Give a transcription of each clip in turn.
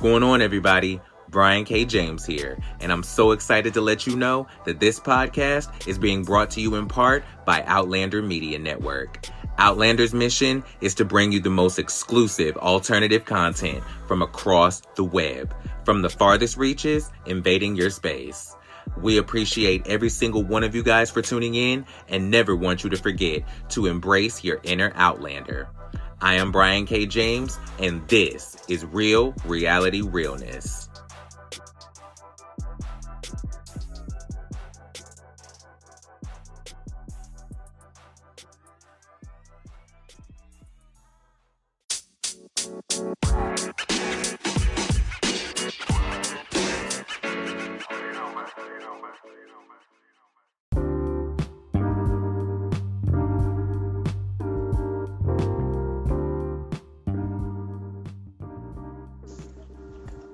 Going on, everybody? Brian K. James here, and I'm so excited to let you know that this podcast is being brought to you in part by Outlander Media Network. Outlander's mission is to bring you the most exclusive alternative content from across the web, from the farthest reaches invading your space. We appreciate every single one of you guys for tuning in and never want you to forget to embrace your inner Outlander. I am Brian K. James, and this is Real Reality Realness.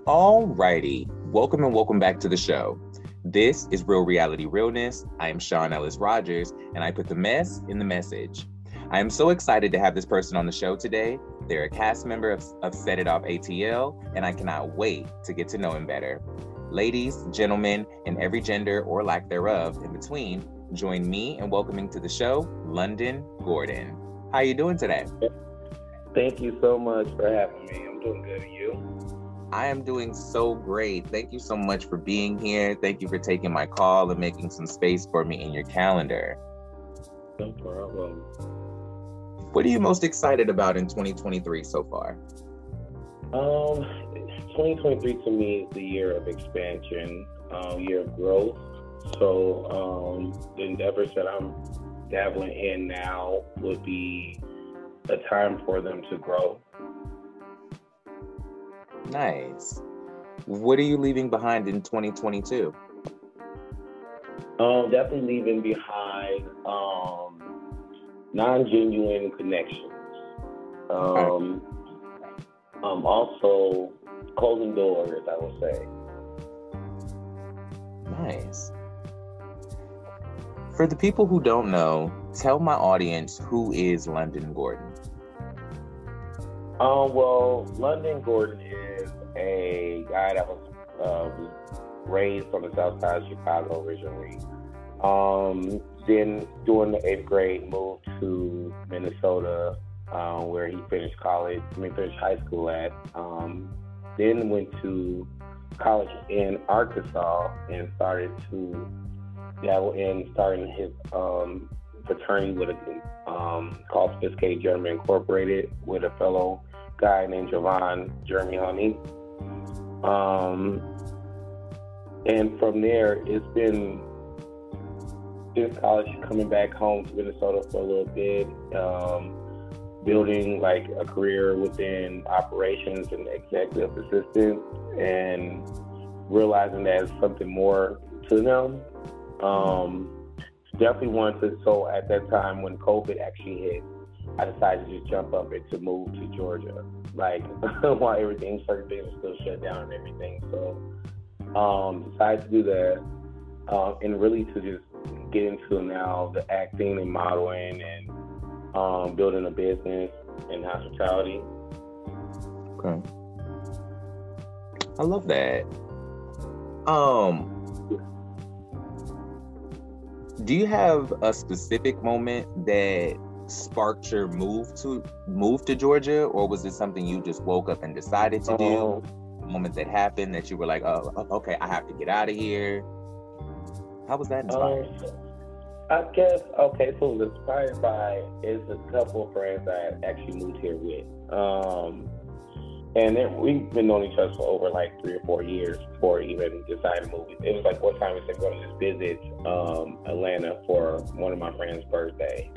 Alrighty, welcome and welcome back to the show. This is Real Reality Realness. I am Sean Ellis Rogers, and I put the mess in the message. I am so excited to have this person on the show today. They're a cast member of, of Set It Off ATL, and I cannot wait to get to know him better. Ladies, gentlemen, and every gender or lack thereof in between, join me in welcoming to the show London Gordon. How are you doing today? Thank you so much for having me. I'm doing good. And you? I am doing so great. Thank you so much for being here. Thank you for taking my call and making some space for me in your calendar. No problem. What are you most excited about in 2023 so far? Um, 2023 to me is the year of expansion, um, year of growth. So um, the endeavors that I'm dabbling in now would be a time for them to grow Nice. What are you leaving behind in 2022? Um, definitely leaving behind um, non-genuine connections. Um, okay. um, also closing doors, I would say. Nice. For the people who don't know, tell my audience who is London Gordon. Um, well, London Gordon is a guy that was um, raised on the south side of Chicago originally. Um, then, during the eighth grade, moved to Minnesota, uh, where he finished college. I mean, finished high school at. Um, then went to college in Arkansas and started to dabble in starting his um, fraternity with a um, called Sophisticated Gentlemen Incorporated with a fellow guy named Javon Jeremy Honey. Um, and from there, it's been since college coming back home to Minnesota for a little bit, um, building like a career within operations and executive assistant, and realizing that it's something more to them. Um, definitely wanted to. So at that time when COVID actually hit, I decided to just jump up and to move to Georgia, like while everything, certain things were still shut down and everything. So, um, decided to do that, uh, and really to just get into now the acting and modeling and um, building a business in hospitality. Okay, I love that. Um, do you have a specific moment that sparked your move to move to Georgia, or was it something you just woke up and decided to do? Um, moment that happened that you were like, oh, okay, I have to get out of here. How was that inspired? Um, I guess okay. So inspired by is a couple of friends I actually moved here with. Um, and we've been knowing each other for over like three or four years before even decided to move. It was like one time we said we're going to just visit um, Atlanta for one of my friend's birthday.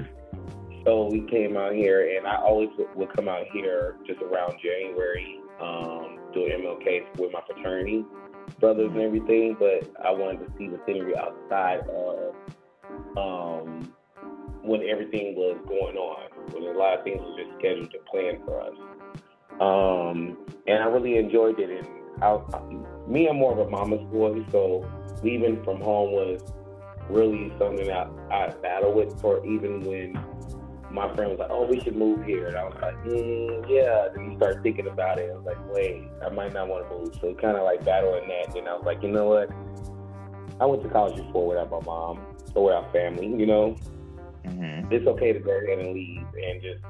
So we came out here, and I always would come out here just around January, um, MLK with my fraternity brothers and everything. But I wanted to see the scenery outside of um, when everything was going on, when a lot of things were just scheduled and planned for us. Um, and I really enjoyed it. And I, me, I'm more of a mama's boy, so leaving from home was really something that I battled with for even when my friend was like, "Oh, we should move here," and I was like, mm, "Yeah." Then you start thinking about it. I was like, "Wait, I might not want to move." So kind of like battling that. Then I was like, "You know what? I went to college before without my mom or without family. You know, mm-hmm. it's okay to go ahead and leave and just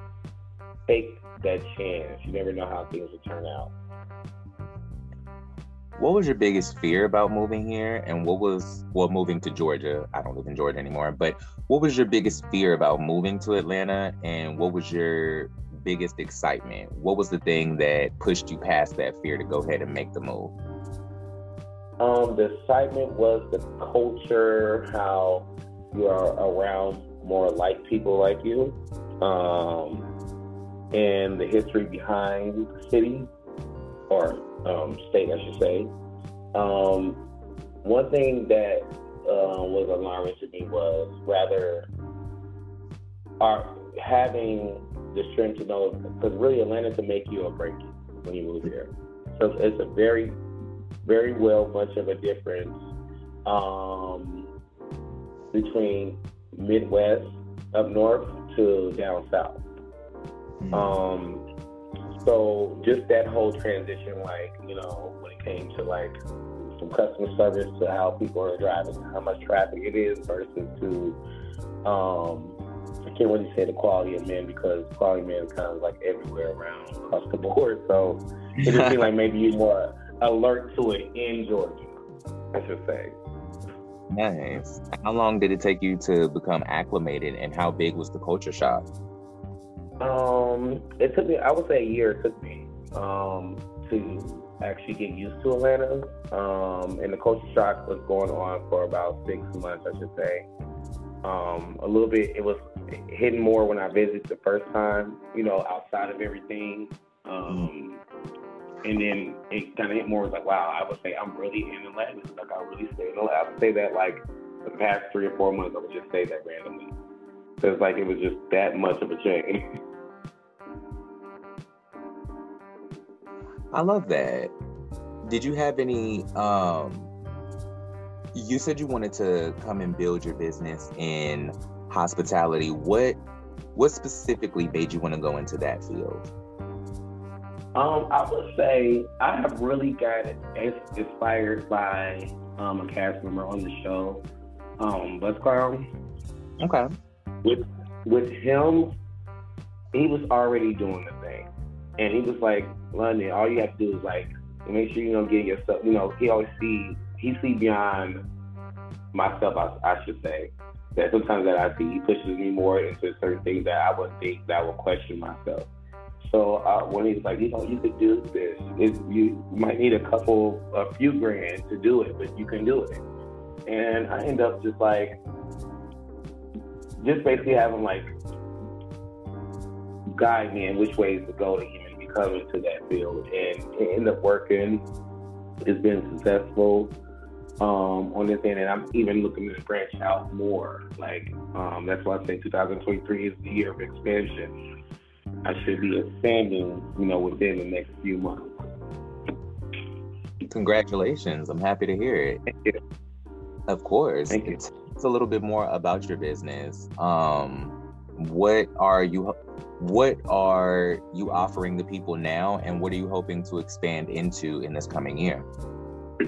take that chance. You never know how things will turn out. What was your biggest fear about moving here? And what was, well, moving to Georgia? I don't live in Georgia anymore, but what was your biggest fear about moving to Atlanta? And what was your biggest excitement? What was the thing that pushed you past that fear to go ahead and make the move? Um, the excitement was the culture, how you are around more like people like you. Um, and the history behind the city or um, state, I should say. Um, one thing that uh, was alarming to me was rather our having the strength to know because really Atlanta can make you or break you when you move here. So it's a very, very well much of a difference um, between Midwest up north to down south. Mm-hmm. Um, so just that whole transition, like you know, when it came to like from customer service to how people are driving, how much traffic it is versus to um, I can't really say the quality of men because quality men is kind of like everywhere around across the board. So it just seems like maybe you're more alert to it in Georgia, I should say. Nice. How long did it take you to become acclimated, and how big was the culture shock? Um, it took me. I would say a year. It took me um, to actually get used to Atlanta. Um, and the culture shock was going on for about six months, I should say. Um, a little bit. It was hidden more when I visited the first time. You know, outside of everything. Um, and then it kind of hit more. Was like, wow, I would say I'm really in Atlanta. Like I really stay in Atlanta. I would say that like the past three or four months, I would just say that randomly. Because like it was just that much of a change. I love that. Did you have any um you said you wanted to come and build your business in hospitality. What what specifically made you want to go into that field? Um, I would say I have really got inspired by um, a cast member on the show, um, Buzz Clown. Okay. With with him, he was already doing the thing. And he was like, London, all you have to do is like make sure you don't get yourself. You know, he always see he see beyond myself. I, I should say that sometimes that I see he pushes me more into certain things that I would think that I would question myself. So uh, when he's like, you know, you could do this. You might need a couple, a few grand to do it, but you can do it. And I end up just like, just basically having like guide me in which ways to go to even become into that field. And ended up working. It's been successful um, on this end, and I'm even looking to branch out more. Like um, that's why I say 2023 is the year of expansion. I should be expanding, you know, within the next few months. Congratulations! I'm happy to hear it. Thank you. Of course. Thank you. It's, it's a little bit more about your business. Um, what are you what are you offering the people now and what are you hoping to expand into in this coming year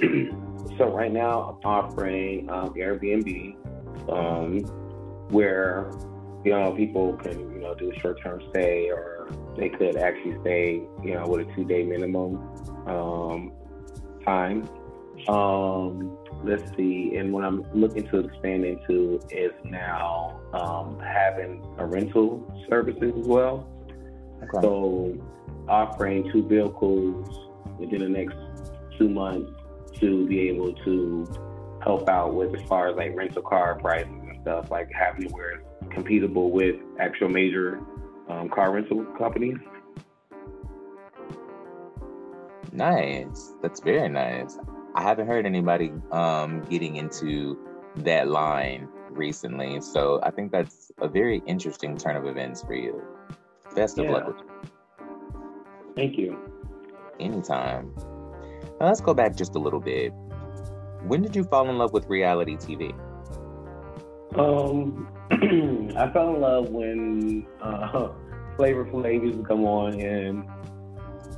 so right now i'm offering um, airbnb um, where you know, people can, you know, do a short term stay or they could actually stay, you know, with a two day minimum um, time. Let's see, and what I'm looking to expand into is now um, having a rental services as well. Okay. So offering two vehicles within the next two months to be able to help out with as far as like rental car prices and stuff, like having where it's compatible with actual major um, car rental companies. Nice. That's very nice. I haven't heard anybody um, getting into that line recently, so I think that's a very interesting turn of events for you. Best of yeah. luck with you. Thank you. Anytime. Now let's go back just a little bit. When did you fall in love with reality TV? Um, I fell in love when uh, Flavor Flav used to come on, and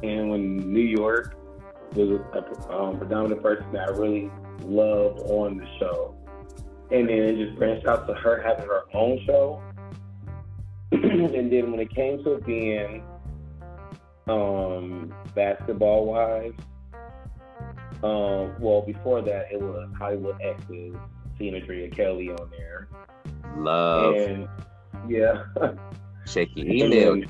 and when New York was a um, predominant person that I really loved on the show, and then it just branched out to her having her own show, and then when it came to being um, Basketball Wives, um, well before that it was Hollywood Exes, Tina Drea Kelly on there. Love. And yeah. Check your email.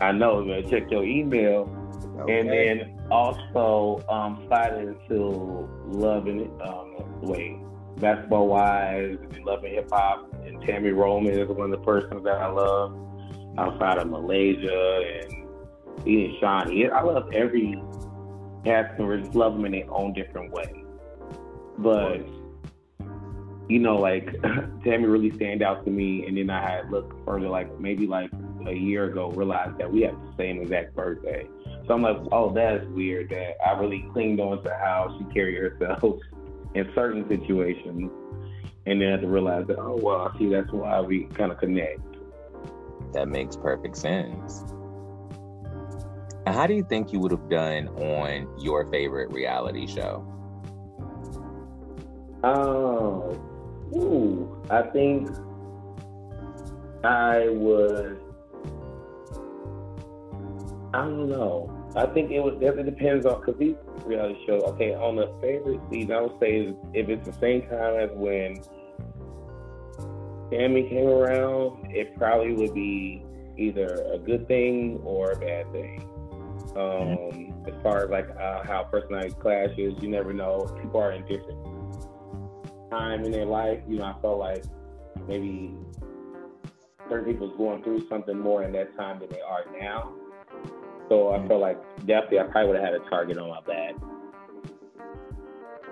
I know, man. Check your email. Okay. And then also um, sliding into loving it. Um, wait, Basketball Wives, loving hip hop. And Tami Roman is one of the persons that I love outside of Malaysia and even Shaunie. I love every cast member. Just love them in their own different way. But you know, like Tammy really stand out to me. And then I had looked further, like maybe like a year ago, realized that we have the same exact birthday. So I'm like, oh, that's weird that I really clinged on to how she carried herself in certain situations. And then I had to realize that, oh, well, I see that's why we kind of connect. That makes perfect sense. And how do you think you would have done on your favorite reality show? Oh, Ooh, I think I would. I don't know. I think it would. It depends on because these reality shows. Okay, on the favorite season, I would say if it's the same time as when Tami came around, it probably would be either a good thing or a bad thing. Um, as far as like uh, how personality clashes, you never know. People are in different time in their life, you know, I felt like maybe certain people's going through something more in that time than they are now. So I felt like definitely I probably would have had a target on my back.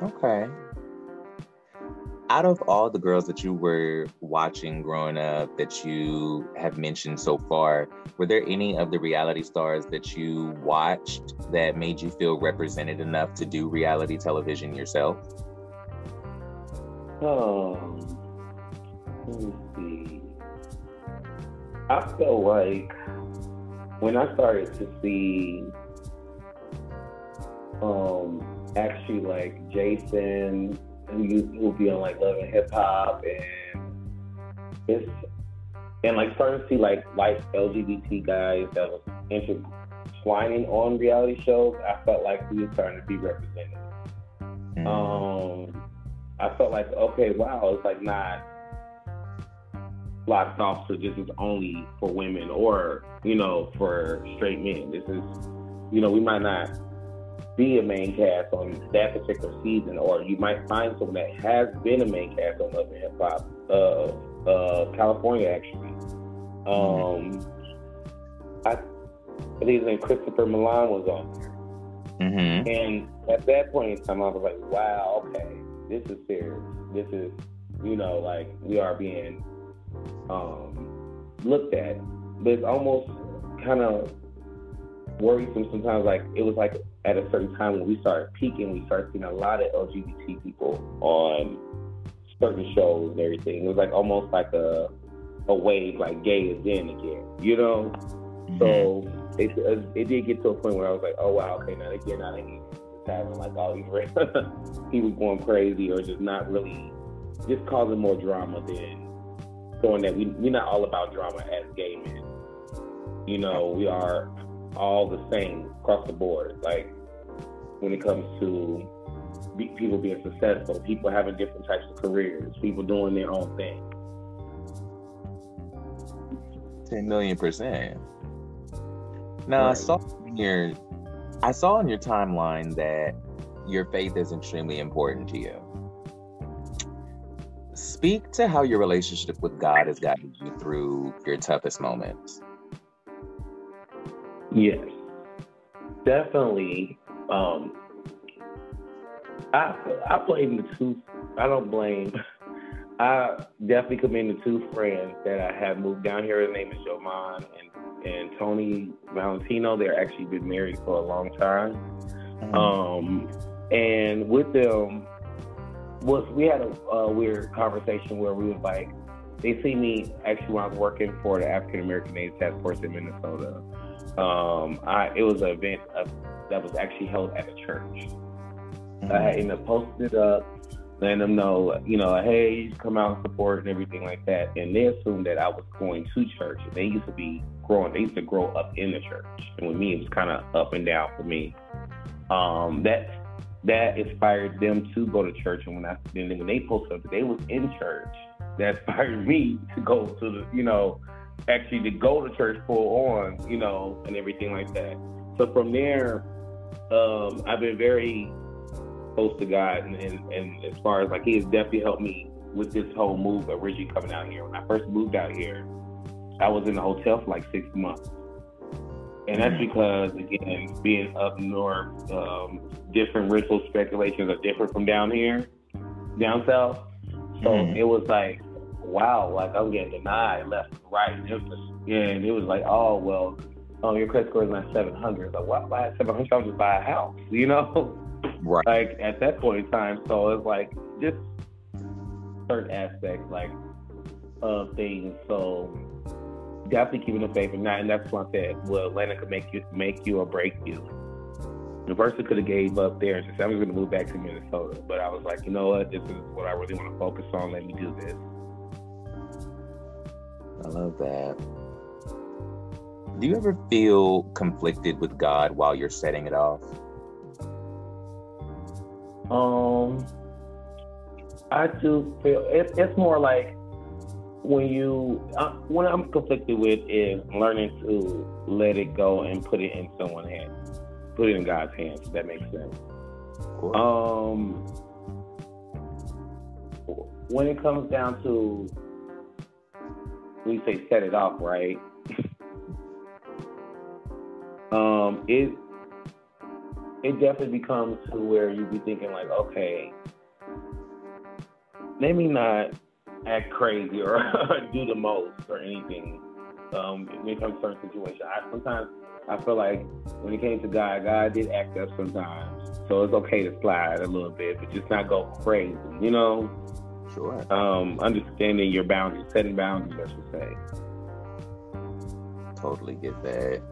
Okay. Out of all the girls that you were watching growing up that you have mentioned so far, were there any of the reality stars that you watched that made you feel represented enough to do reality television yourself? Oh, let me see. I felt like when I started to see, um, actually like Jason, who will be on like Love and Hip Hop, and it's and like starting to see like like LGBT guys that was intertwining on reality shows. I felt like we were starting to be represented. Mm-hmm. Um I felt like, okay, wow, it's like not locked off so this is only for women or, you know, for straight men. This is, you know, we might not be a main cast on that particular season, or you might find someone that has been a main cast on Love and Hip Hop, uh, uh, California actually. Um, I, I think name Christopher Milan was on there. Mm-hmm. And at that point in time, I was like, wow, okay this is serious. This is, you know, like we are being um, looked at. But it's almost kind of worrisome sometimes. Like it was like at a certain time when we started peaking, we started seeing a lot of LGBT people on certain shows and everything. It was like almost like a a wave, like gay is in again, you know. Mm-hmm. So it, it did get to a point where I was like, oh wow, okay, now they're getting out of here having like all these he was going crazy or just not really just causing more drama than showing that we we're not all about drama as gay men. You know, we are all the same across the board. Like when it comes to be, people being successful, people having different types of careers, people doing their own thing. Ten million percent. Now right. I saw in your, I saw on your timeline that your faith is extremely important to you. Speak to how your relationship with God has gotten you through your toughest moments. Yes, definitely. Um, I I blame the two. I don't blame. I definitely commend the two friends that I have moved down here. His name is Joman and and Tony Valentino. They're actually been married for a long time. Mm-hmm. Um, and with them, was we had a, a weird conversation where we was like, they see me actually when I was working for the African American AIDS Task Force in Minnesota. Um, I it was an event uh, that was actually held at a church. Mm-hmm. I ended up posting it up, letting them know, you know, hey, you come out and support and everything like that. And they assumed that I was going to church. They used to be growing. They used to grow up in the church, and with me, it was kind of up and down for me. Um, that that inspired them to go to church. And when I then when they posted up they was in church, that inspired me to go to the you know actually to go to church full on, you know, and everything like that. So from there, um, I've been very close to God, and, and, and as far as like He has definitely helped me with this whole move originally coming out here. When I first moved out here, I was in a hotel for like six months. And that's because, again, being up north, um, different rental speculations are different from down here, down south. So mm. it was like, wow, like I'm getting denied left and right. And it was, and it was like, oh, well, um, your credit score is not 700. Like, why buy 700? I'll just buy a house, you know? Right. Like at that point in time. So it's like just certain aspects, like, of things. So definitely keeping the faith and not, and that's what I said. Well, Atlanta could make you make you or break you. The person could have gave up there and said, "I'm going to move back to Minnesota," but I was like, you know what? This is what I really want to focus on. Let me do this. I love that. Do you ever feel conflicted with God while you're setting it off? Um, I do feel it, it's more like when you uh, when I'm conflicted with is learning to let it go and put it in someone's hands, put it in God's hands. If that makes sense. Um, when it comes down to we say set it off, right? um, it it definitely becomes to where you be thinking like, okay, let me not act crazy or do the most or anything um, when it comes to certain situations. I, sometimes I feel like when it came to God, God did act up sometimes. So it's okay to slide a little bit, but just not go crazy, you know? Sure. Um, understanding your boundaries, setting boundaries, I should say. Totally get that.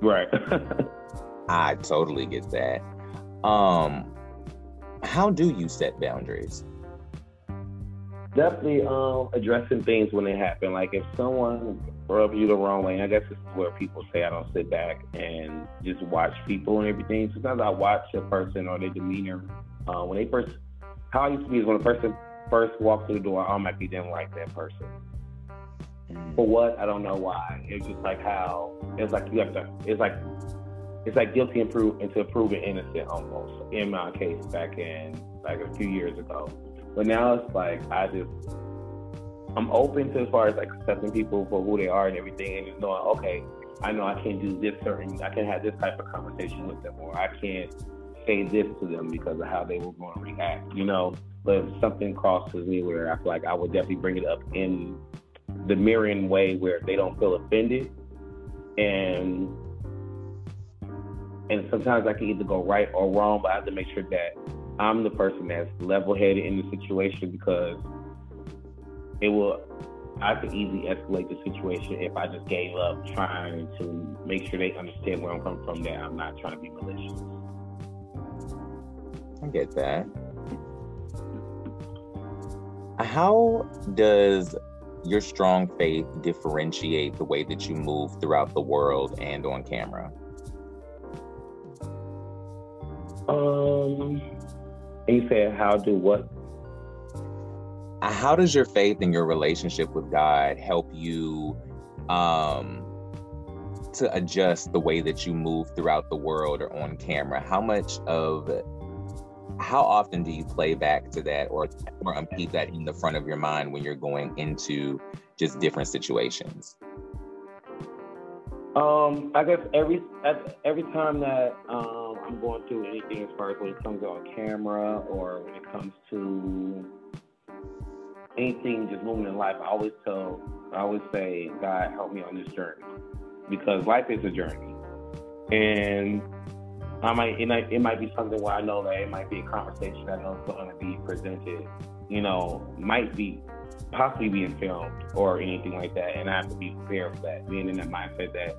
Right. I totally get that. Um, how do you set boundaries? Definitely um, addressing things when they happen. Like if someone rubs you the wrong way, I guess this is where people say I don't sit back and just watch people and everything. Sometimes I watch a person or their demeanor uh, when they first. How I used to be is when a person first walks through the door, I automatically didn't like that person. Mm. For what? I don't know why. It's just like how it's like you have to. It's like it's like guilty and prove into proven innocent almost. In my case, back in like a few years ago. But now it's like I just I'm open to as far as like accepting people for who they are and everything, and just knowing okay, I know I can't do this certain, I can have this type of conversation with them, or I can't say this to them because of how they were going to react, you know. But if something crosses me where I feel like I would definitely bring it up in the mirroring way where they don't feel offended, and and sometimes I can either go right or wrong, but I have to make sure that I'm the person that's level headed in the situation because it will I could easily escalate the situation if I just gave up trying to make sure they understand where I'm coming from that I'm not trying to be malicious. I get that. How does your strong faith differentiate the way that you move throughout the world and on camera? Um, you said how do what? Uh, how does your faith and your relationship with God help you um, to adjust the way that you move throughout the world or on camera? How much of how often do you play back to that or or keep that in the front of your mind when you're going into just different situations? Um, I guess every every time that um, I'm going through anything as far as when it comes on camera or when it comes to anything just moving in life, I always tell, I always say, God, help me on this journey because life is a journey, and I might, it might, it might be something where I know that it might be a conversation that I know is going to be presented, you know, might be possibly being filmed or anything like that, and I have to be prepared for that, being in that mindset that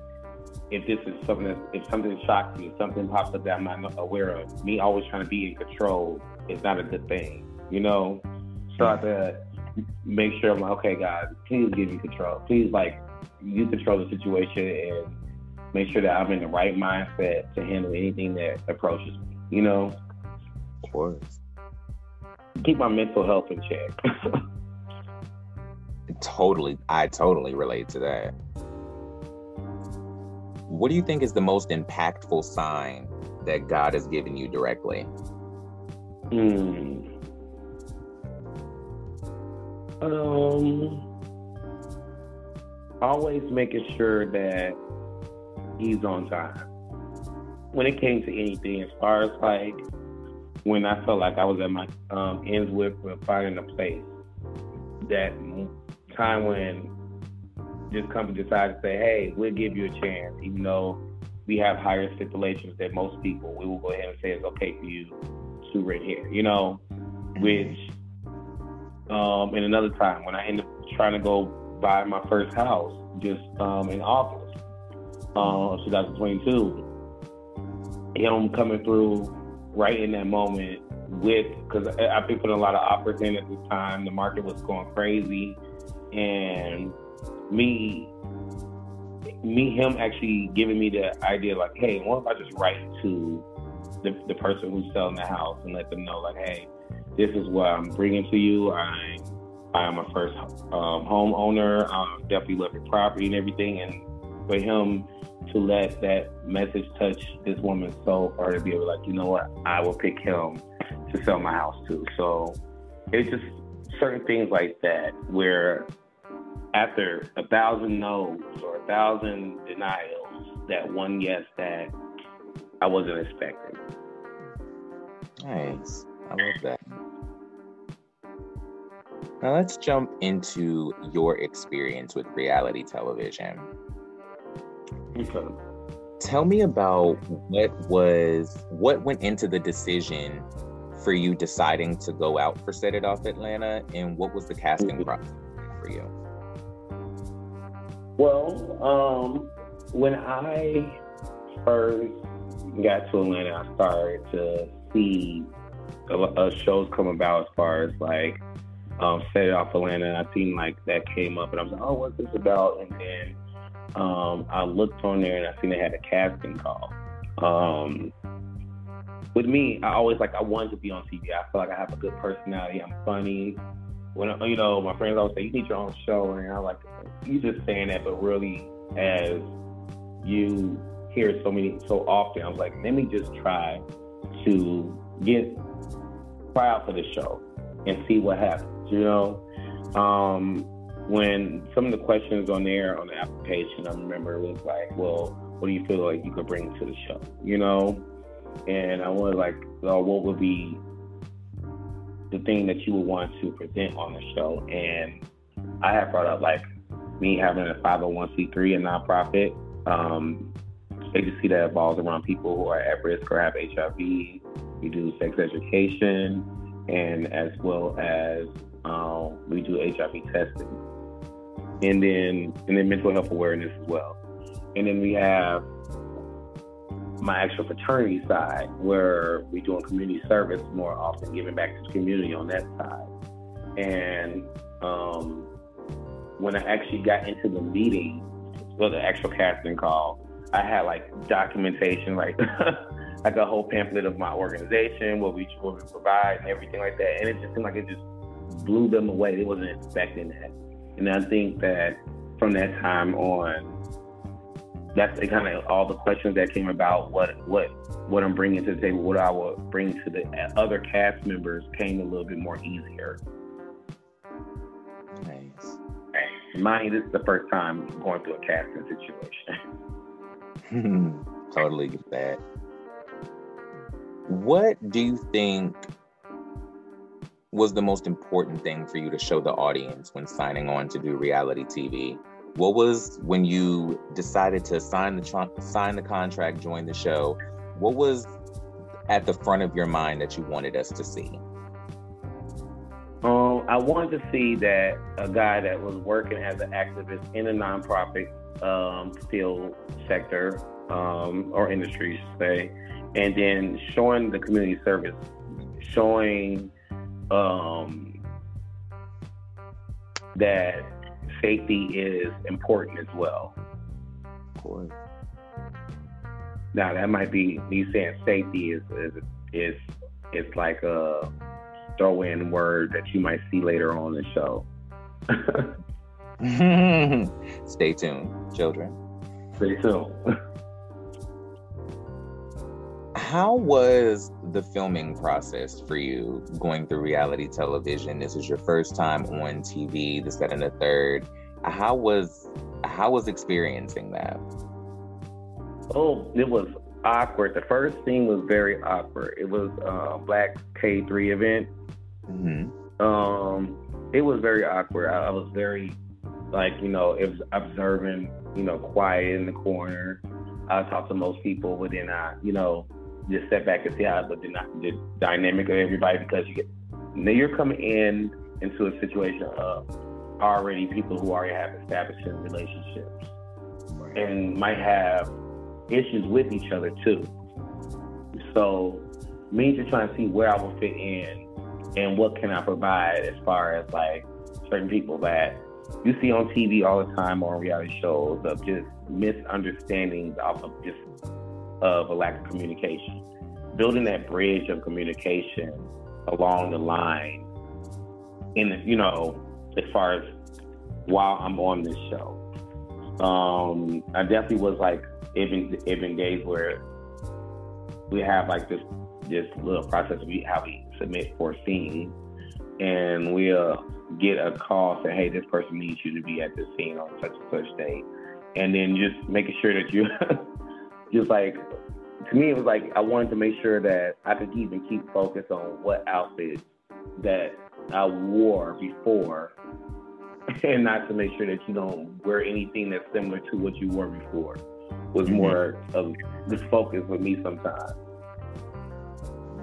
if this is something that if something shocks me, something pops up that I'm not aware of, me always trying to be in control is not a good thing, you know. So I have to make sure I'm like, okay, guys, please give me control. Please, like, you control the situation and make sure that I'm in the right mindset to handle anything that approaches me. You know. Of course. Keep my mental health in check. totally, I totally relate to that. What do you think is the most impactful sign that God has given you directly? Hmm. Um. Always making sure that he's on time. When it came to anything, as far as like when I felt like I was at my um, ends with finding a place, that time when this company decided to say, hey, we'll give you a chance, even though we have higher stipulations than most people, we will go ahead and say it's okay for you to rent here, you know, which, um, in another time when I ended up trying to go buy my first house just um, in August uh, 2022, him coming through right in that moment with, because I've been putting a lot of offers in at this time, the market was going crazy, and me me him actually giving me the idea like, hey, what if I just write to the, the person who's selling the house and let them know like, hey, this is what I'm bringing to you. I I am a first um, homeowner. I definitely love your property and everything. And for him to let that message touch this woman's soul, for her to be able like, you know what, I will pick him to sell my house to. So it's just certain things like that where after a thousand no's or a thousand denials, that one yes that I wasn't expecting. Nice. I love that. Now let's jump into your experience with reality television. Okay. Tell me about what was what went into the decision for you deciding to go out for Set It Off Atlanta and what was the casting mm-hmm. process for you? Well, um, when I first got to Atlanta, I started to see a, shows come about as far as like um, Set It Off Atlanta. And I seen like that came up, and I was like, "Oh, what's this about?" And then um, I looked on there and I seen they had a casting call. Um, with me, I always like I wanted to be on TV. I feel like I have a good personality. I'm funny when you know my friends always say you need your own show, and I'm like, you just saying that, but really as you hear so many so often, I was like, let me just try to get try for the show and see what happens. You know, um, when some of the questions on there on the application, I remember it was like, well, what do you feel like you could bring to the show? You know, and I was like, well, what would be the thing that you would want to present on the show. And I have brought up like me having a 501c3, a nonprofit. Um, agency that involves around people who are at risk or have HIV. We do sex education, and as well as um, we do HIV testing, and then and then mental health awareness as well. And then we have my actual fraternity side, where we doing community service more often, giving back to the community on that side. And um, when I actually got into the meeting, well, the actual casting call, I had like documentation, like like a whole pamphlet of my organization, what we what we provide, and everything like that. And it just seemed like it just blew them away. They wasn't expecting that. And I think that from that time on, that's kind of all the questions that came about what what what I'm bringing to the table, what I will bring to the other cast members came a little bit more easier. Nice. Mind this is the first time going through a casting situation. Hmm, totally get that. What do you think was the most important thing for you to show the audience when signing on to do reality TV? What was when you decided to sign the sign the contract, join the show? What was at the front of your mind that you wanted us to see? Um, I wanted to see that a guy that was working as an activist in a nonprofit um, field sector um, or industry, say, and then showing the community service, showing um, that safety is important as well. Of course. Now that might be me saying safety is is is, is like a throw in word that you might see later on in the show. Stay tuned, children. Stay tuned. How was the filming process for you going through reality television? This is your first time on TV, the second and the third. How was how was experiencing that? Oh, it was awkward. The first scene was very awkward. It was a Black K3 event. Mm-hmm. Um, it was very awkward. I, I, was very, like, you know, it was observing, you know, quiet in the corner. I talked to most people, but then I, you know, just step back and see how the, the dynamic of everybody because you get now you're coming in into a situation of already people who already have established relationships and might have issues with each other too. So me just trying to see where I will fit in and what can I provide as far as like certain people that you see on TV all the time or on reality shows of just misunderstandings off of just of a lack of communication. Building that bridge of communication along the line in you know, as far as while I'm on this show. Um, I definitely was like even even days where we have like this this little process we how we submit for a scene and we'll get a call saying, hey, this person needs you to be at this scene on such and such date. And then just making sure that you just like to me it was like I wanted to make sure that I could even keep focus on what outfits that I wore before and not to make sure that you don't wear anything that's similar to what you wore before was mm-hmm. more of the focus with me sometimes.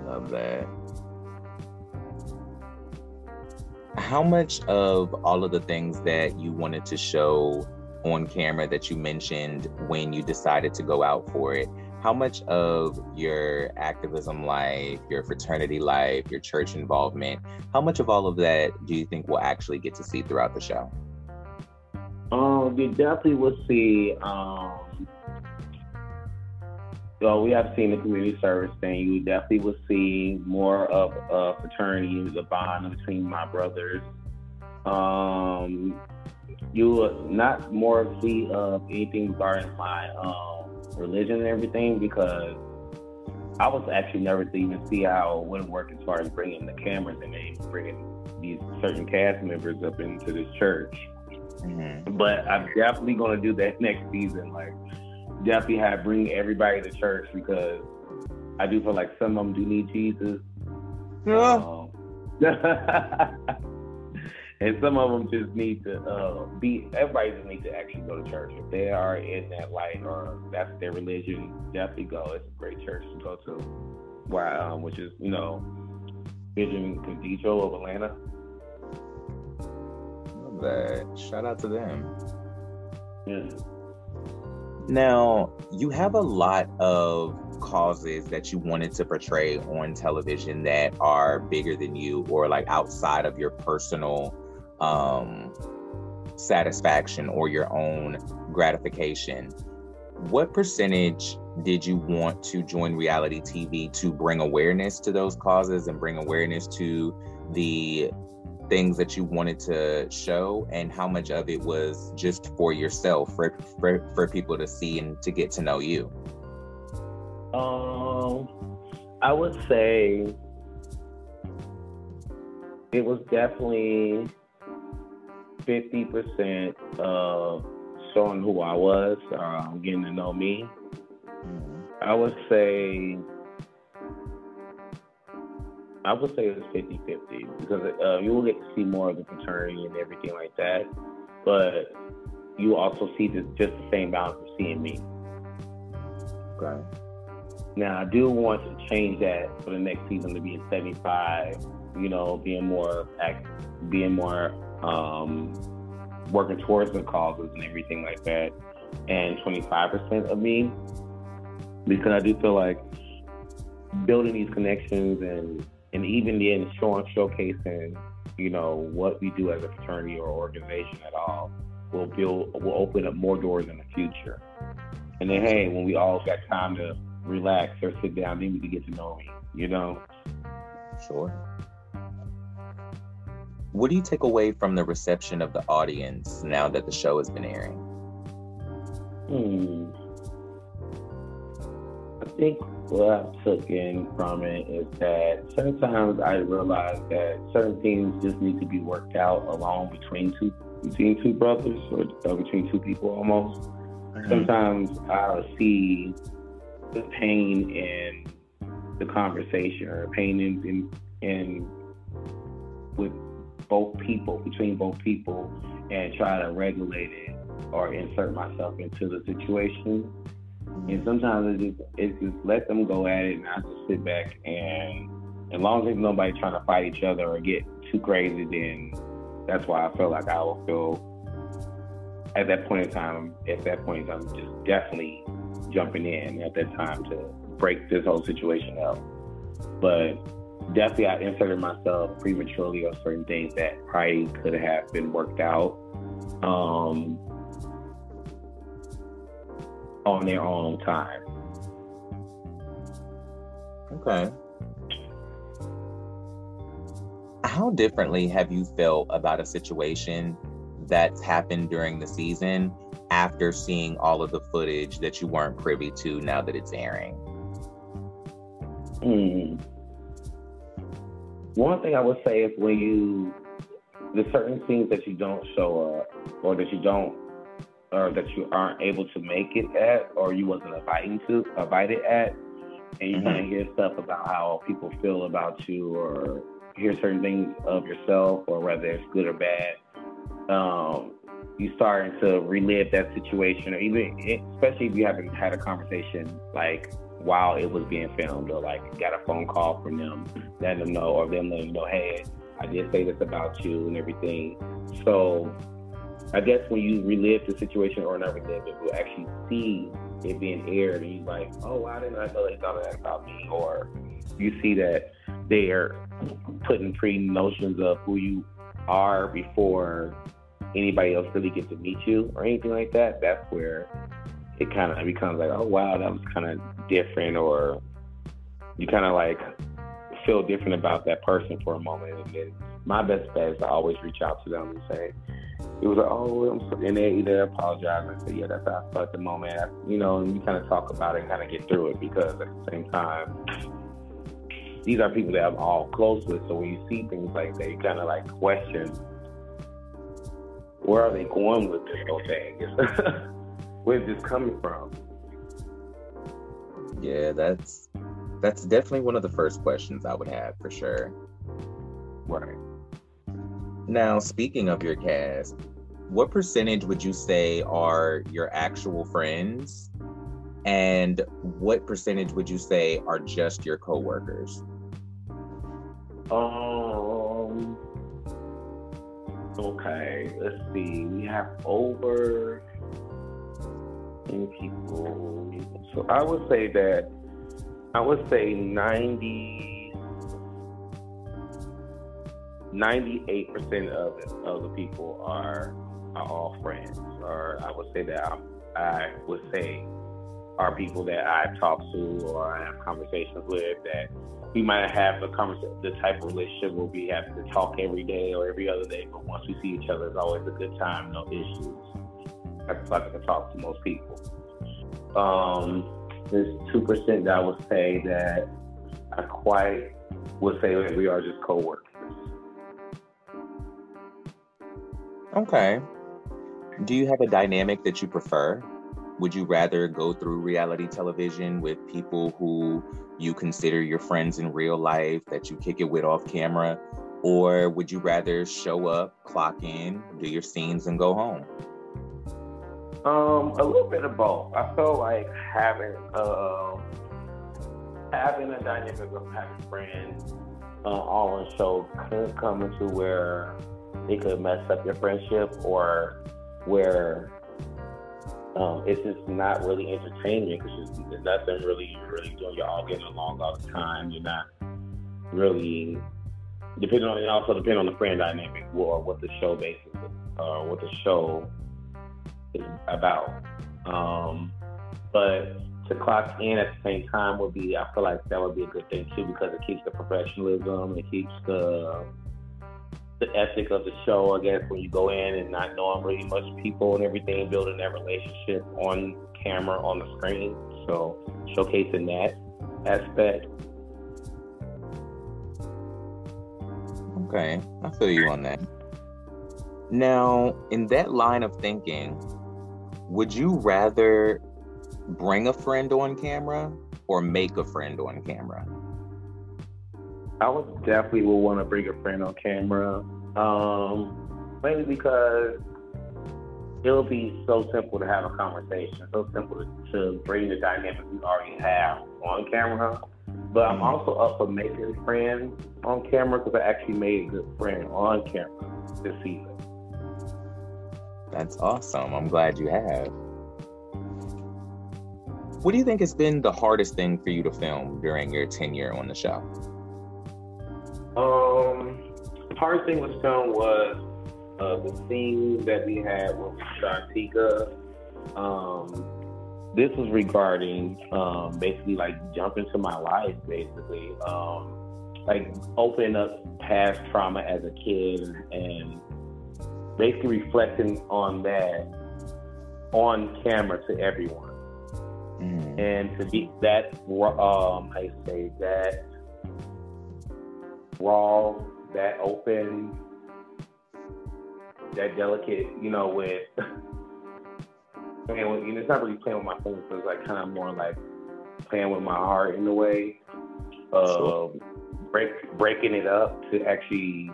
Love that. How much of all of the things that you wanted to show on camera that you mentioned when you decided to go out for it, how much of your activism life, your fraternity life, your church involvement, how much of all of that do you think we'll actually get to see throughout the show? Um, you definitely will see um, so we have seen the community service thing. You definitely will see more of a fraternity, the bond between my brothers. Um, you will not more see of anything regarding my um, religion and everything because I was actually nervous to even see how it would work as far as bringing the cameras and bringing these certain cast members up into this church. Mm-hmm. But I'm definitely going to do that next season. Like definitely have bring everybody to church because I do feel like some of them do need Jesus. Yeah. Um, and some of them just need to uh, be. Everybody just need to actually go to church if they are in that light or that's their religion. Definitely go. It's a great church to go to. Why? Um, which is you know, Vision Cathedral of Atlanta. Love that. Shout out to them. Yeah. Now, you have a lot of causes that you wanted to portray on television that are bigger than you or like outside of your personal um satisfaction or your own gratification. What percentage did you want to join reality TV to bring awareness to those causes and bring awareness to the things that you wanted to show and how much of it was just for yourself for, for, for people to see and to get to know you um i would say it was definitely 50% of showing who i was uh, getting to know me i would say I would say it's 50 50 because uh, you will get to see more of the fraternity and everything like that. But you also see the, just the same balance of seeing me. Okay. Now, I do want to change that for the next season to be 75, you know, being more, being more, um, working towards the causes and everything like that. And 25% of me, because I do feel like building these connections and and even then showing showcasing you know what we do as a fraternity or organization at all will build will open up more doors in the future. And then hey when we all got time to relax or sit down then we can get to know me you know? Sure what do you take away from the reception of the audience now that the show has been airing hmm. i think what I took in from it is that sometimes I realized that certain things just need to be worked out alone between two between two brothers or, or between two people almost. Mm-hmm. Sometimes I'll see the pain in the conversation or pain in, in, in with both people between both people and try to regulate it or insert myself into the situation and sometimes it's just it's just let them go at it, and I just sit back and as long as nobody trying to fight each other or get too crazy, then that's why I feel like I will feel at that point in time. At that point in time, just definitely jumping in at that time to break this whole situation up. But definitely, I inserted myself prematurely on certain things that probably could have been worked out. Um, on their own time. Okay. How differently have you felt about a situation that's happened during the season after seeing all of the footage that you weren't privy to now that it's airing? Hmm. One thing I would say is when you, the certain scenes that you don't show up or that you don't or that you aren't able to make it at or you wasn't invited to invited at and you mm-hmm. kind of hear stuff about how people feel about you or hear certain things of yourself or whether it's good or bad um, you starting to relive that situation or even especially if you haven't had a conversation like while it was being filmed or like got a phone call from them letting them know or them letting you know hey i did say this about you and everything so I guess when you relive the situation or not relive it, you actually see it being aired and you're like, oh, why didn't I know they thought that about me? Or you see that they're putting pre notions of who you are before anybody else really gets to meet you or anything like that. That's where it kind of becomes like, oh, wow, that was kind of different. Or you kind of like feel different about that person for a moment. And then my best bet is to always reach out to them and say, it was like, oh, I'm and they either apologize and say, yeah, that's how I felt at the moment. You know, and you kind of talk about it and kind of get through it because at the same time, these are people that I'm all close with. So when you see things like that, you kind of like question, where are they going with this whole thing? Where's this coming from? Yeah, that's that's definitely one of the first questions I would have for sure. Right. Now, speaking of your cast, what percentage would you say are your actual friends? And what percentage would you say are just your coworkers? Um okay, let's see. We have over people. So I would say that I would say 90 98% of of the people are are all friends, or I would say that I'm, I would say are people that I talk to or I have conversations with that we might have a conversation, the type of relationship where we have to talk every day or every other day, but once we see each other, it's always a good time, no issues. That's like I can talk to most people. Um, there's two percent that I would say that I quite would say that we are just coworkers. Okay. Do you have a dynamic that you prefer? Would you rather go through reality television with people who you consider your friends in real life that you kick it with off camera? Or would you rather show up, clock in, do your scenes, and go home? Um, a little bit of both. I feel like having uh, having a dynamic of having friends uh, all on show could come into where it could mess up your friendship or where um, it's just not really entertaining because there's nothing really really doing. You're all getting along all the time. You're not really depending on it also depending on the friend dynamic or what the show basis or uh, what the show is about. Um, but to clock in at the same time would be I feel like that would be a good thing too because it keeps the professionalism, it keeps the the ethic of the show, I guess, when you go in and not knowing really much people and everything, building that relationship on camera, on the screen. So showcasing that aspect. Okay, I feel you on that. Now, in that line of thinking, would you rather bring a friend on camera or make a friend on camera? I would definitely would want to bring a friend on camera. Um, mainly because it'll be so simple to have a conversation, so simple to, to bring the dynamic we already have on camera. But I'm also up for making friends on camera because I actually made a good friend on camera this season. That's awesome. I'm glad you have. What do you think has been the hardest thing for you to film during your tenure on the show? Um, hardest thing was film was uh, the scene that we had with Shantika. Um, this was regarding um, basically like jump into my life, basically. Um, like opening up past trauma as a kid and basically reflecting on that on camera to everyone. Mm. And to be that, um, I say that raw, that open, that delicate, you know, with playing with, you know, it's not really playing with my feelings, but it's like kind of more like playing with my heart in a way. Uh, break, breaking it up to actually,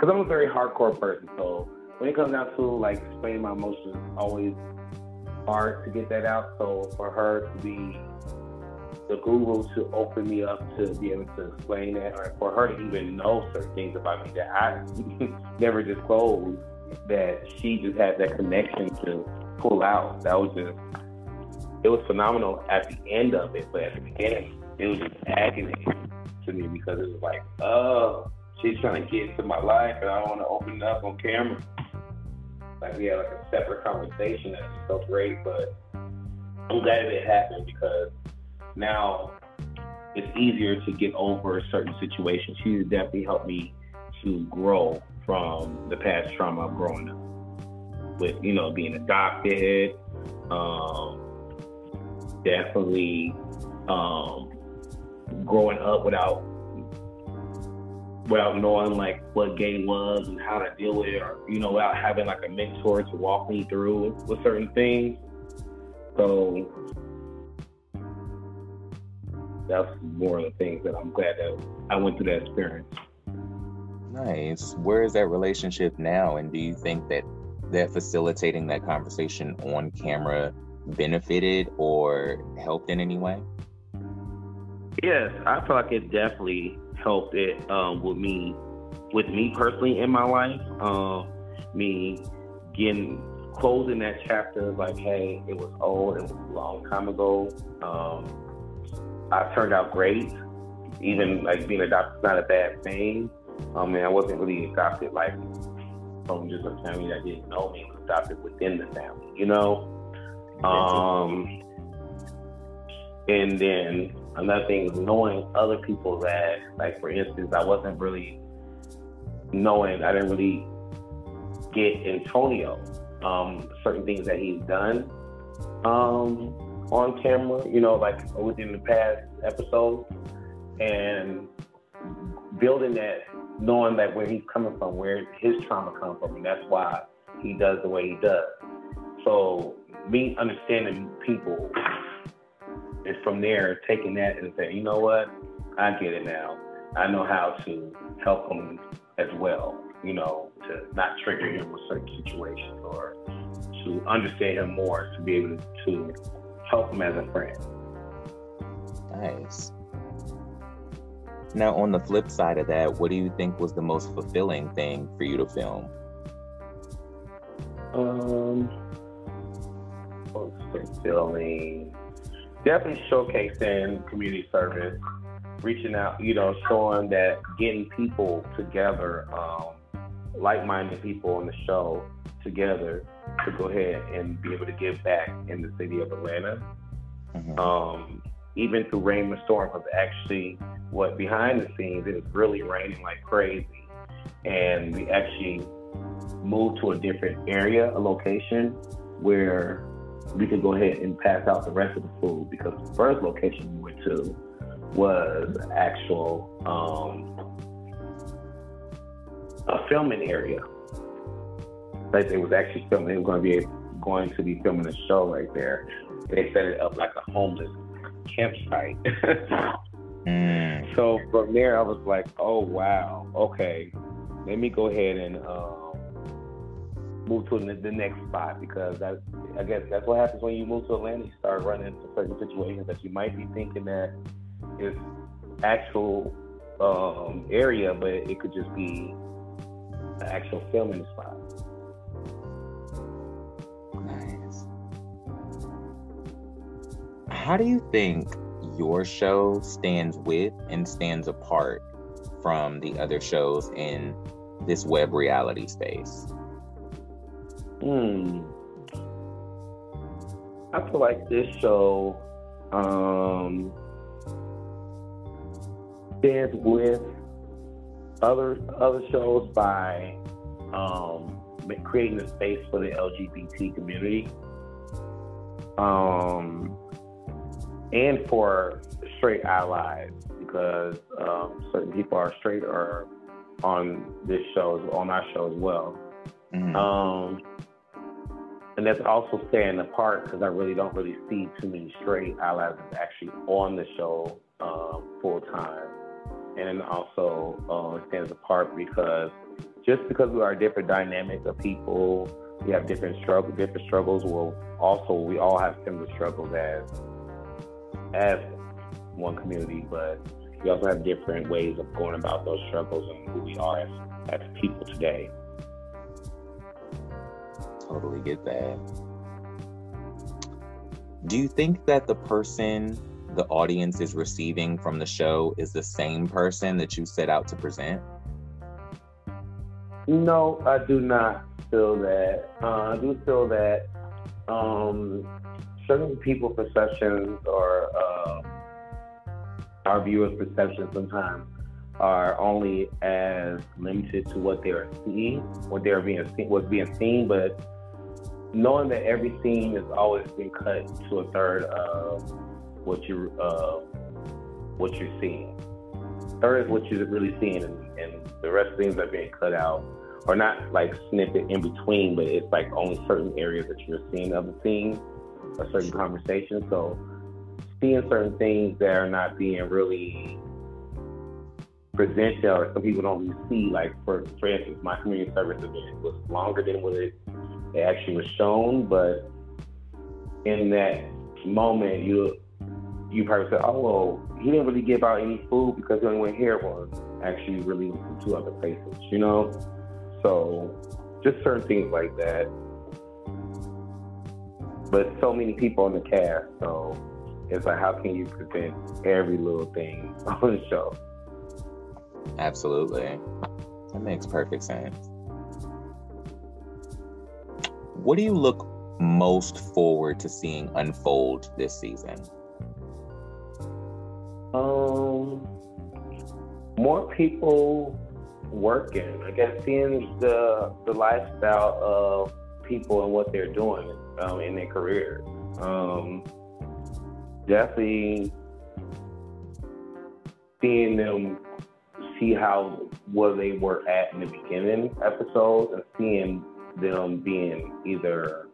because I'm a very hardcore person, so when it comes down to like explaining my emotions, it's always hard to get that out. So for her to be the guru to open me up to be able to explain that, or for her to even know certain things about me that I never disclosed, that she just had that connection to pull out. That was just, it was phenomenal at the end of it, but at the beginning, it was just agony to me because it was like, oh, she's trying to get into my life and I don't want to open it up on camera. Like we had like a separate conversation that's so great, but I'm glad it happened because now it's easier to get over certain situations. She's definitely helped me to grow from the past trauma of growing up with, you know, being adopted, um, definitely um, growing up without without knowing like what gay was and how to deal with it, or you know, without having like a mentor to walk me through with certain things. So that's more of the things that I'm glad that I went through that experience. Nice. Where is that relationship now? And do you think that that facilitating that conversation on camera benefited or helped in any way? Yes, I feel like it definitely helped it um, with me, with me personally in my life. Um, me getting closing that chapter like, hey, it was old, it was a long time ago. Um, I turned out great. Even like being adopted is not a bad thing. Um, mean, I wasn't really adopted like from just a family that didn't know me, was adopted within the family, you know? Um, and then another thing is knowing other people that, like, for instance, I wasn't really knowing, I didn't really get Antonio um, certain things that he's done um, on camera, you know, like within the past episodes, and building that, knowing that where he's coming from, where his trauma comes from, and that's why he does the way he does. So me understanding people is from there taking that and saying, you know what, I get it now. I know how to help him as well. You know, to not trigger him with certain situations or to understand him more to be able to help him as a friend. Nice. Now, on the flip side of that, what do you think was the most fulfilling thing for you to film? Um, most fulfilling, definitely showcasing community service, reaching out, you know, showing that getting people together, um, like-minded people on the show together to go ahead and be able to give back in the city of Atlanta. Mm-hmm. Um, even through rain and storm, because actually, what behind the scenes, it was really raining like crazy, and we actually moved to a different area, a location where we could go ahead and pass out the rest of the food because the first location we went to was actual um, a filming area like it was actually filming. They were going to be going to be filming a show right there. They set it up like a homeless campsite. mm. So from there, I was like, oh wow, okay, let me go ahead and um, move to the next spot because that I guess that's what happens when you move to Atlanta. You start running into certain situations that you might be thinking that is actual um, area, but it could just be an actual filming spot. Nice. how do you think your show stands with and stands apart from the other shows in this web reality space? Hmm. I feel like this show um, stands with other other shows by um, creating a space for the LGBT community. Um, and for straight allies because um, certain people are straight or on this show, on our show as well. Mm-hmm. Um, and that's also staying apart because I really don't really see too many straight allies actually on the show um, full time. And also uh, stands apart because just because we are different dynamics of people, we have different struggles. Different struggles. Well, also we all have similar struggles as as one community, but we also have different ways of going about those struggles and who we are as, as people today. Totally get that. Do you think that the person the audience is receiving from the show is the same person that you set out to present? No, I do not feel that. Uh, I do feel that um, certain people perceptions or uh, our viewers' perceptions sometimes are only as limited to what they're seeing, what they're being seen, what's being seen, but knowing that every scene is always being cut to a third of what you uh, what you're seeing. Third is what you're really seeing, and, and the rest of things are being cut out, or not like snippet in between, but it's like only certain areas that you're seeing of the scene a certain conversation. So seeing certain things that are not being really presented or some people don't really see, like for for instance, my community service event was longer than what it, it actually was shown, but in that moment you you probably said, Oh well, he didn't really give out any food because he only went here was actually really two other places, you know? So just certain things like that but so many people on the cast, so it's like how can you present every little thing on the show? Absolutely. That makes perfect sense. What do you look most forward to seeing unfold this season? Um, more people working. I guess seeing the the lifestyle of people and what they're doing um, in their careers. Um, definitely seeing them see how where they were at in the beginning episodes and seeing them being either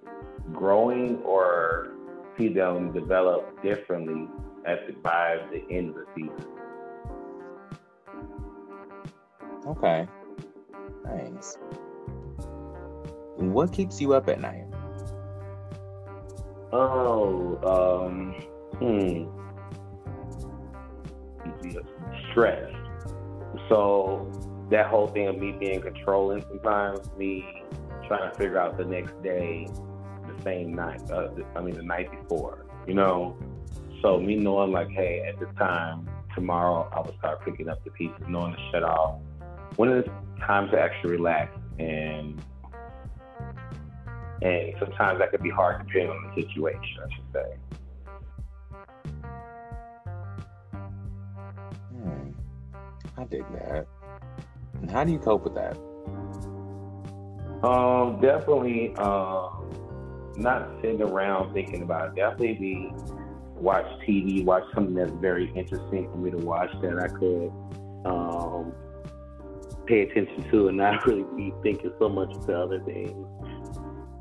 growing or see them develop differently at the, by the end of the season. Okay. Nice. What keeps you up at night? Oh, um, hmm. Stress. So that whole thing of me being controlling sometimes, me trying to figure out the next day, the same night, uh, I mean, the night before, you know? So me knowing like, hey, at this time, tomorrow I will start picking up the pieces, knowing to shut off. When it's time to actually relax and and sometimes that could be hard depending on the situation, I should say. Hmm. I dig that. And how do you cope with that? Um, definitely um, not sitting around thinking about it. Definitely be watch TV, watch something that's very interesting for me to watch that I could um, pay attention to and not really be thinking so much of the other things.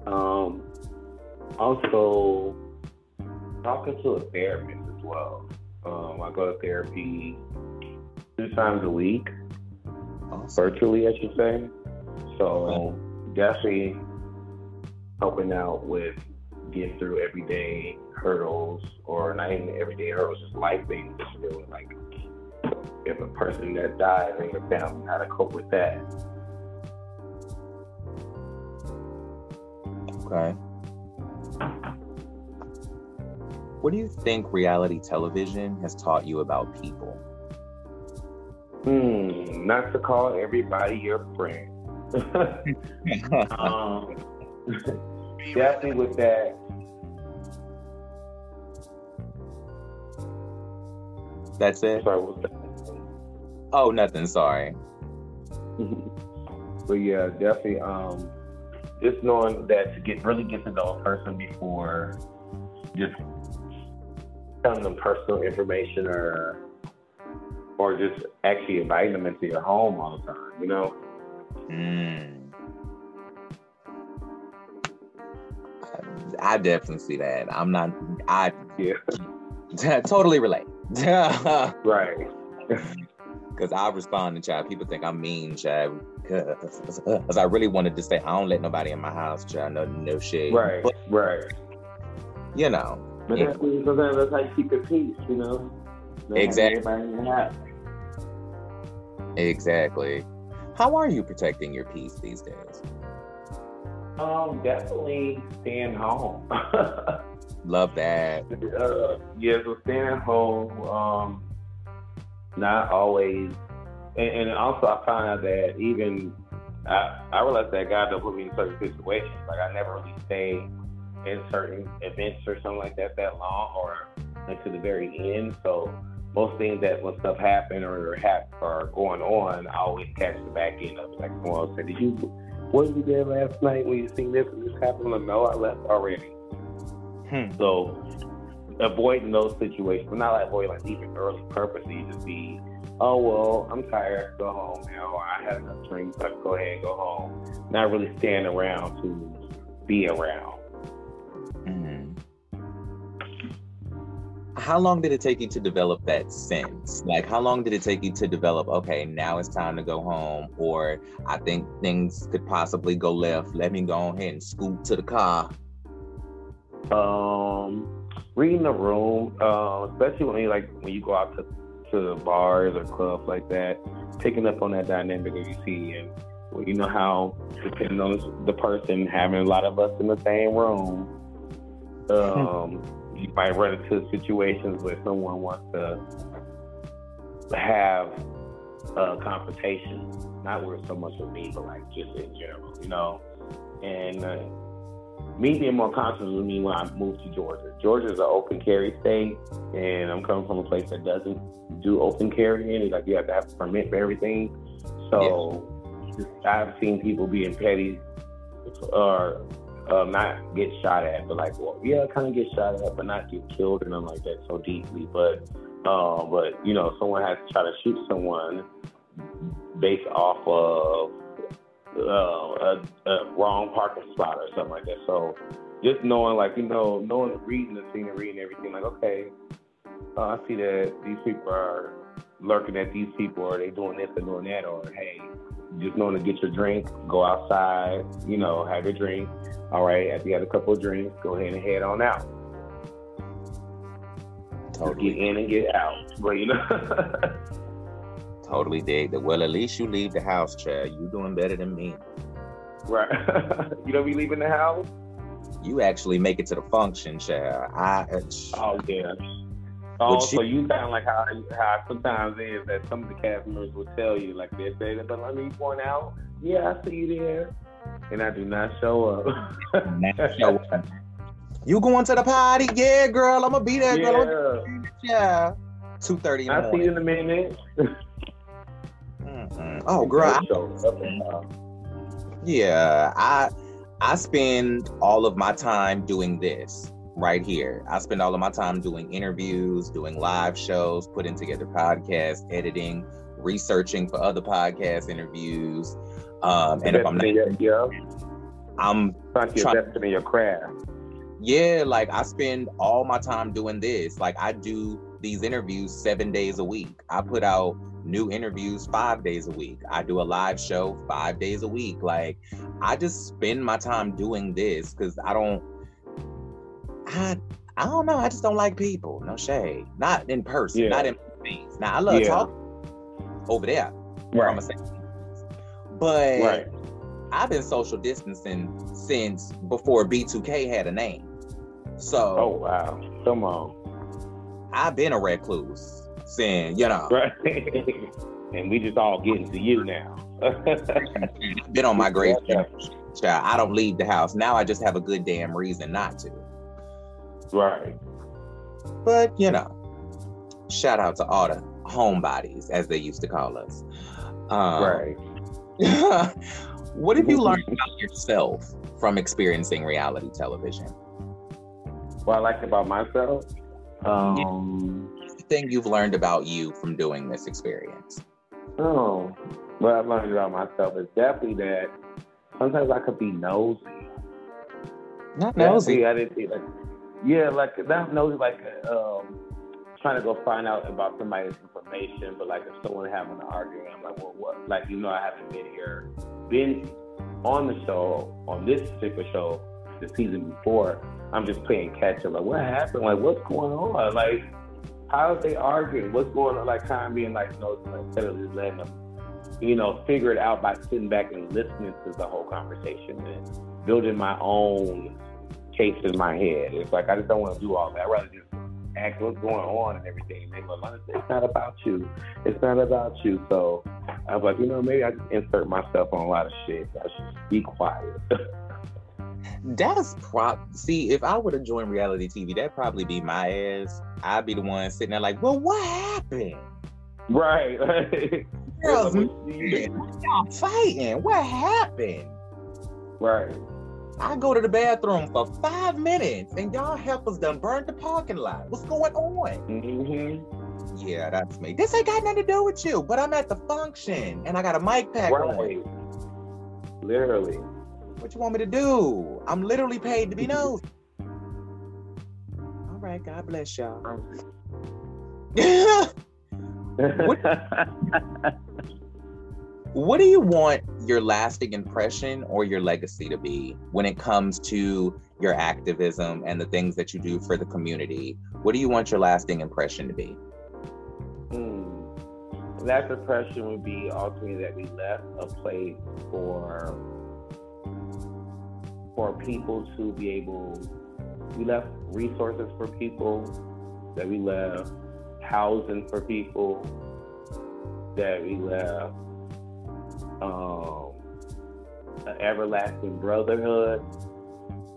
Um, also, talking to a therapist as well. Um, I go to therapy two times a week, virtually, I should say. So, definitely helping out with getting through everyday hurdles, or not even everyday hurdles, just life things. Just really like if a person that dies in your family, how to cope with that. Okay. What do you think reality television has taught you about people? Hmm, not to call everybody your friend. Um, definitely with that. That's it. Sorry, what's that? Oh, nothing. Sorry. but yeah, definitely. Um, just knowing that to get really get to know a person before just telling them personal information or or just actually inviting them into your home all the time, you know? Mm. I definitely see that. I'm not. I yeah. totally relate. right. Because I respond to chat. People think I'm mean, chat. Because I really wanted to say I don't let nobody in my house, chat. No, no shit. Right. But, right. You know. But that's, sometimes that's how you keep your peace. You know. exactly. Exactly. How are you protecting your peace these days? Um, definitely staying home. Love that. Uh, yeah, so staying at home. Um, not always, and, and also I found out that even I, I realized that God don't put me in certain situations. Like I never really stay in certain events or something like that that long or until the very end. So most things that when stuff happen or have are going on, I always catch the back end of it. Like someone else said, "Did you? What did you do last night when you seen this and this happened?" Like, no, I left already. Hmm. So avoiding those situations, but not like avoiding like even early purposely, just be, oh well, I'm tired, go home now, or I had enough drinks, let's go ahead and go home. Not really staying around to be around. How long did it take you to develop that sense? Like, how long did it take you to develop? Okay, now it's time to go home, or I think things could possibly go left. Let me go ahead and scoot to the car. Um, reading the room, uh, especially when you like when you go out to to bars or clubs like that, picking up on that dynamic that you see and well, you know how depending on the person having a lot of us in the same room, um, you might run into situations where someone wants to have a confrontation, not where so much with me, but like just in general, you know, and. Uh, me being more conscious with me when I moved to Georgia. Georgia is an open carry state, and I'm coming from a place that doesn't do open carrying. It's like you have to have a permit for everything. So I've seen people being petty or um, not get shot at, but like, well, yeah, kind of get shot at, but not get killed or nothing like that so deeply. But, uh, but you know, someone has to try to shoot someone based off of uh, a, a wrong parking spot or something like that. So just knowing, like, you know, knowing, the reading the scenery and everything, like, okay, uh, I see that these people are lurking at these people, or they doing this and doing that, or hey, just knowing to get your drink, go outside, you know, have your drink. All right, after you have a couple of drinks, go ahead and head on out. Totally. Get in and get out. But you know. totally dig that. Well, at least you leave the house, Chad. You're doing better than me. Right. you don't be leaving the house? You actually make it to the function, Chad. I. Uh, oh yeah. Oh, so you sound like how how sometimes is that some of the cast members will tell you, like they say, that, but let me point out, yeah, I see you there, and I do not show up. show up. You going to the party? Yeah, girl, I'm gonna be there, girl. Yeah. Two thirty. I'll see you in a minute. mm-hmm. Oh, girl. I, yeah, I I spend all of my time doing this right here. I spend all of my time doing interviews, doing live shows, putting together podcasts, editing, researching for other podcast interviews. Um, and if I'm not, yeah, I'm trying to invest your craft. Yeah, like I spend all my time doing this. Like I do these interviews seven days a week. I put out new interviews five days a week. I do a live show five days a week. Like I just spend my time doing this because I don't I I don't know. I just don't like people. No shade. Not in person. Yeah. Not in things. Now I love yeah. talking over there. Right. But right. I've been social distancing since before B2K had a name. So Oh wow. Come on. I've been a recluse saying, you know. Right. and we just all getting to you now. been on my grave. Child, I don't leave the house. Now I just have a good damn reason not to. Right. But, you know, shout out to all the homebodies, as they used to call us. Um, right. what have you learned about yourself from experiencing reality television? What I like about myself? Um, Anything you've learned about you from doing this experience? Oh, what I've learned about myself is definitely that sometimes I could be nosy. Not nosy. I didn't, like, yeah, like that knows like um, trying to go find out about somebody's information, but like if someone having an argument, I'm like, well, what? Like you know, I haven't been here, been on the show on this particular show the season before. I'm just playing catch up. Like, what happened? Like, what's going on? Like, how are they arguing? What's going on? Like, kind of being like, know, instead of just letting them, you know, figure it out by sitting back and listening to the whole conversation and building my own case in my head. It's like I just don't want to do all that. I'd rather just ask what's going on and everything. And they go, it's not about you. It's not about you. So I was like, you know, maybe I just insert myself on a lot of shit. I should be quiet. That's prop. See, if I were to join reality TV, that'd probably be my ass. I'd be the one sitting there like, well, what happened? Right. Girls, y'all fighting. What happened? Right. I go to the bathroom for five minutes and y'all helpers done burned the parking lot. What's going on? Mm-hmm. Yeah, that's me. This ain't got nothing to do with you, but I'm at the function and I got a mic pack right. on. Literally. What you want me to do? I'm literally paid to be nosy. All right, God bless y'all. what, what do you want your lasting impression or your legacy to be when it comes to your activism and the things that you do for the community? What do you want your lasting impression to be? Hmm. Last impression would be ultimately that we left a place for for people to be able. We left resources for people. That we left housing for people. That we left um, an everlasting brotherhood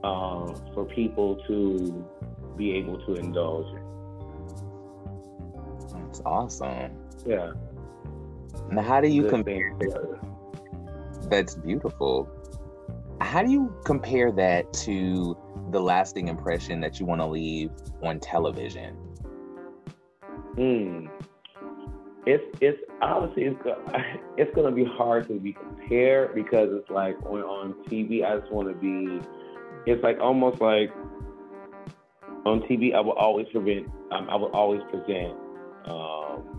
um, for people to be able to indulge in. That's awesome. Yeah. Now, how do you Good compare? That's beautiful. How do you compare that to the lasting impression that you want to leave on television? Hmm. It's it's honestly it's go- it's gonna be hard to be compared because it's like on TV I just want to be. It's like almost like on TV I will always prevent. Um, I will always present. Um,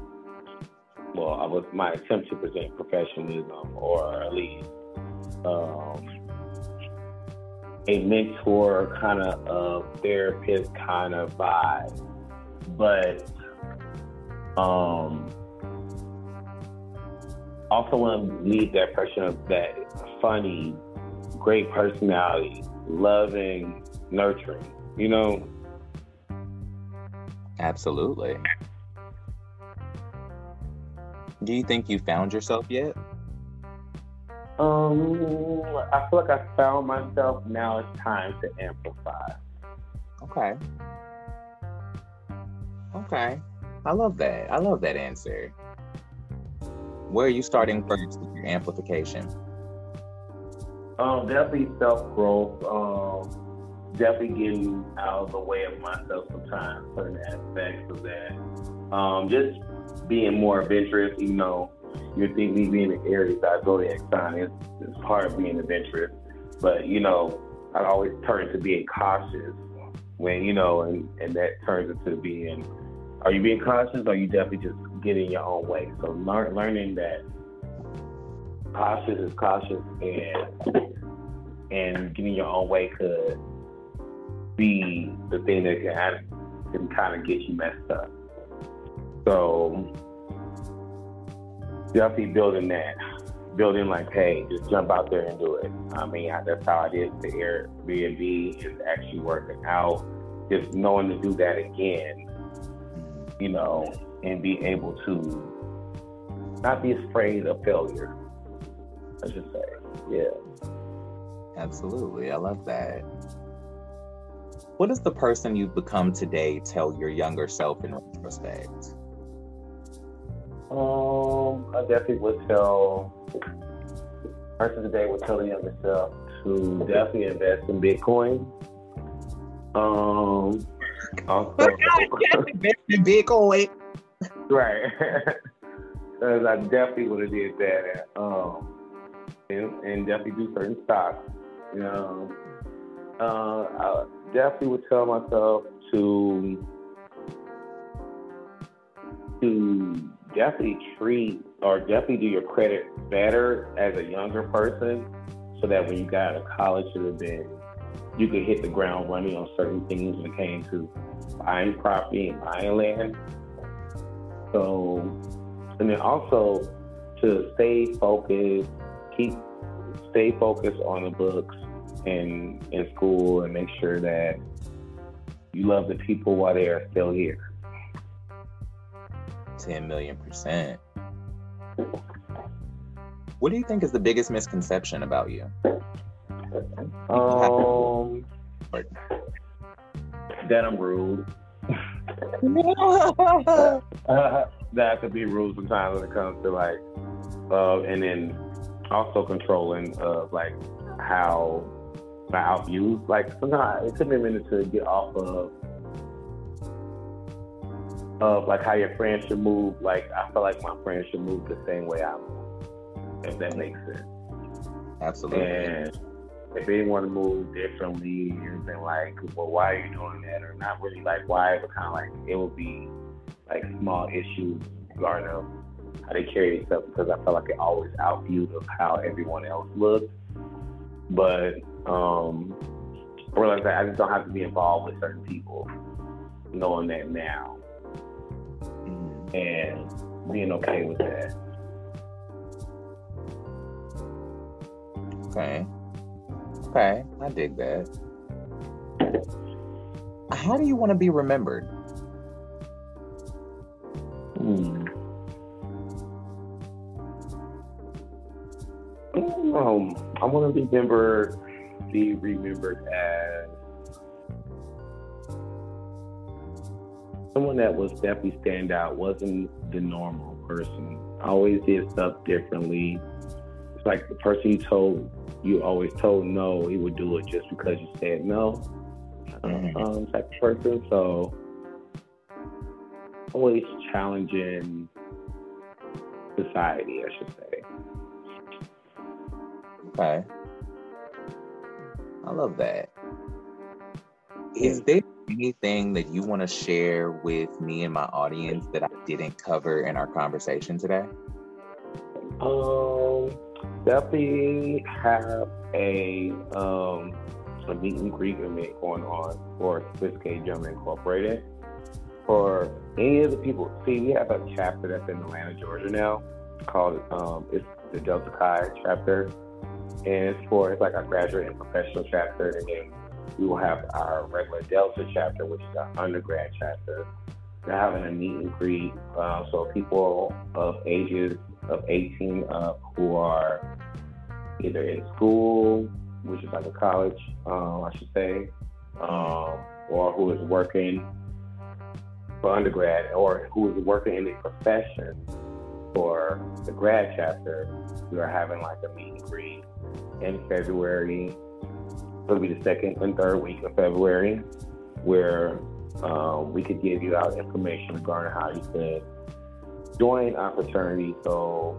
well, I was my attempt to present professionalism or at least um, a mentor kind of uh, therapist kind of vibe, but um, also want to leave that person of that funny, great personality, loving, nurturing. You know, Absolutely. Do you think you found yourself yet? um, I feel like I found myself. Now it's time to amplify. Okay. Okay. I love that. I love that answer. Where are you starting first with your amplification? Um, definitely self growth. Um, definitely getting out of the way of myself sometimes, certain aspects of that. Um, just being more adventurous. You know, you think me being an Aries, I zodiac sign is is part of being adventurous. But you know, I always turn to being cautious when you know, and and that turns into being. Are you being cautious? Or are you definitely just getting your own way? So learn, learning that cautious is cautious and and getting your own way could be the thing that can, can kind of get you messed up. So definitely building that, building like, hey, just jump out there and do it. I mean, I- that's how I did the Airbnb is actually working out. Just knowing to do that again, you know, and be able to not be afraid of failure. I should say, yeah. Absolutely. I love that. What does the person you've become today tell your younger self in retrospect? Um, I definitely would tell person today would tell the younger self to definitely invest in Bitcoin. Um, also, invest in Bitcoin. Right, because I definitely would have did that. Um, and, and definitely do certain stocks. You know, uh, I definitely would tell myself to to definitely treat or definitely do your credit better as a younger person so that when you got out of college should have been you could hit the ground running on certain things when it came to buying property and buying land. So and then also to stay focused, keep stay focused on the books and in school and make sure that you love the people while they are still here. 10 million percent. What do you think is the biggest misconception about you? Um, that I'm rude. that could be rude sometimes when it comes to like, uh, and then also controlling of like how my out views. Like sometimes it took me a minute to get off of of like how your friends should move. Like I feel like my friends should move the same way I move, if that makes sense. Absolutely. And if they want to move differently, and like, well, why are you doing that? Or not really like why, but kind of like it would be like small issues regarding them, how they carry themselves because I felt like it always outviewed of how everyone else looked. But um, I realized that I just don't have to be involved with certain people, knowing that now and being okay with that. Okay. Okay, I dig that. How do you want to be remembered? Hmm. Um, I want to remember, be remembered as someone that was definitely stand out, wasn't the normal person. I always did stuff differently. It's like the person you told you always told no, he would do it just because you said no. Mm-hmm. Um, type of person. So always challenging society, I should say. Okay. I love that. Is there anything that you want to share with me and my audience that I didn't cover in our conversation today? Um, definitely have a um a meet and greet event going on for Sophisticated Gentlemen Incorporated. For any of the people, see, we have a chapter that's in Atlanta, Georgia now called um, it's the Delta Chi chapter, and it's for it's like a graduate and professional chapter, and then we will have our regular Delta chapter, which is our undergrad chapter. They're having a meet and greet, uh, so people of ages of 18 up who are either in school, which is like a college, um, I should say, um, or who is working for undergrad, or who is working in a profession for the grad chapter. We are having like a meet and greet in February. It'll be the second and third week of February, where um, we could give you out information regarding how you could join our fraternity. So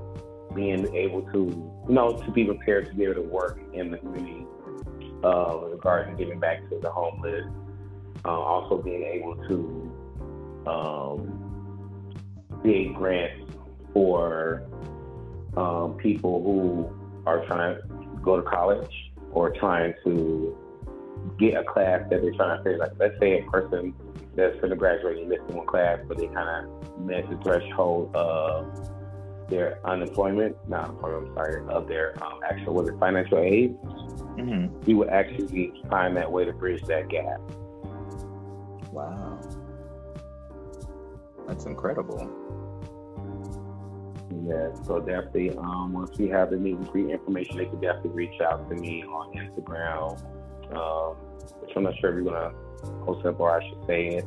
being able to, you know, to be prepared to be able to work in the community uh, regarding giving back to the homeless. Uh, also being able to um, create grants for um, people who are trying to go to college or trying to get a class that they're trying to figure. Like, let's say a person that's going to graduate and missed one class, but they kind of met the threshold of their unemployment, not unemployment, I'm sorry, of their um, actual, was it financial aid? Mm-hmm. We would actually find that way to bridge that gap. Wow. That's incredible. Yeah, so definitely, um, once we have the meet and greet information, they can definitely reach out to me on Instagram. Um, which I'm not sure if you're gonna post or I should say it.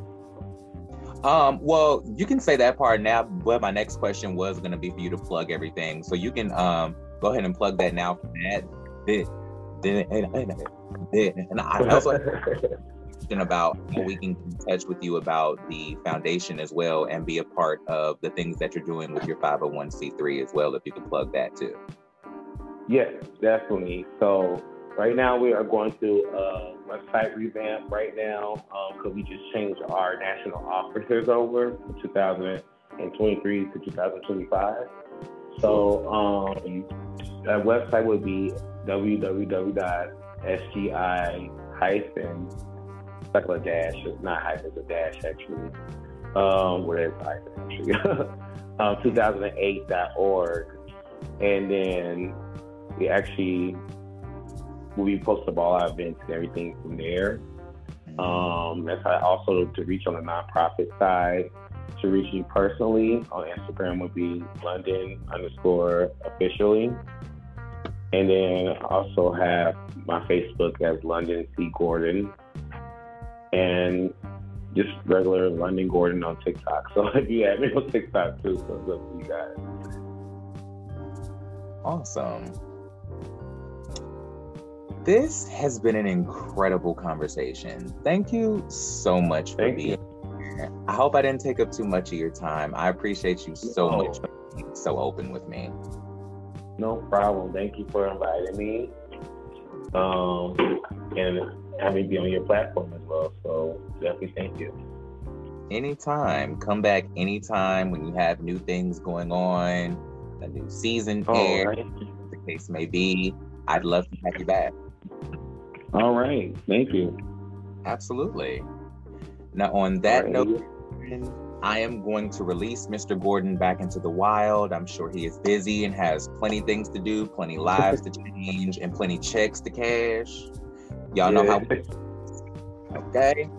Um, well, you can say that part now, but my next question was gonna be for you to plug everything. So you can um go ahead and plug that now for that. Then, and I also about how we can get in touch with you about the foundation as well and be a part of the things that you're doing with your 501c3 as well, if you can plug that too. Yes, definitely. So right now we are going through a website revamp right now because um, we just changed our national officers over from 2023 to 2025. So um, that website would be www.sgi hyphen like a dash, not hyphen, it's a dash actually. Um, where is hyphen actually? um, 2008.org. And then we actually we post up all our events and everything from there. Mm-hmm. Um, that's how also to reach on the nonprofit side. To reach me personally on Instagram would be London underscore officially. And then I also have my Facebook as London C. Gordon and just regular London Gordon on TikTok. So if you add me on TikTok too, so it's up to you guys. Awesome. This has been an incredible conversation. Thank you so much for Thank being you. here. I hope I didn't take up too much of your time. I appreciate you so no. much for being so open with me. No problem. Thank you for inviting me. Um, and having me be on your platform as well. So definitely thank you. Anytime. Come back anytime when you have new things going on, a new season oh, air, right. the case may be. I'd love to have you back. All right. Thank you. Absolutely. Now, on that right. note, I am going to release Mr. Gordon back into the wild. I'm sure he is busy and has plenty things to do, plenty lives to change, and plenty checks to cash. Y'all yeah. know how. Okay.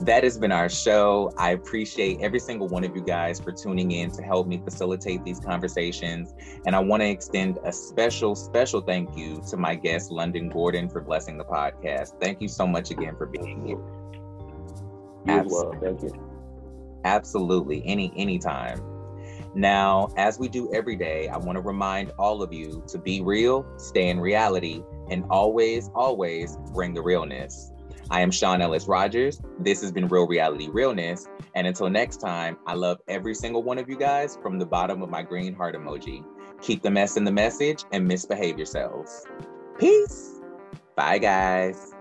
That has been our show. I appreciate every single one of you guys for tuning in to help me facilitate these conversations. And I want to extend a special, special thank you to my guest, London Gordon, for blessing the podcast. Thank you so much again for being here. You well. Thank you. Absolutely. Any anytime. Now, as we do every day, I want to remind all of you to be real, stay in reality, and always, always bring the realness. I am Sean Ellis Rogers. This has been Real Reality Realness. And until next time, I love every single one of you guys from the bottom of my green heart emoji. Keep the mess in the message and misbehave yourselves. Peace. Bye, guys.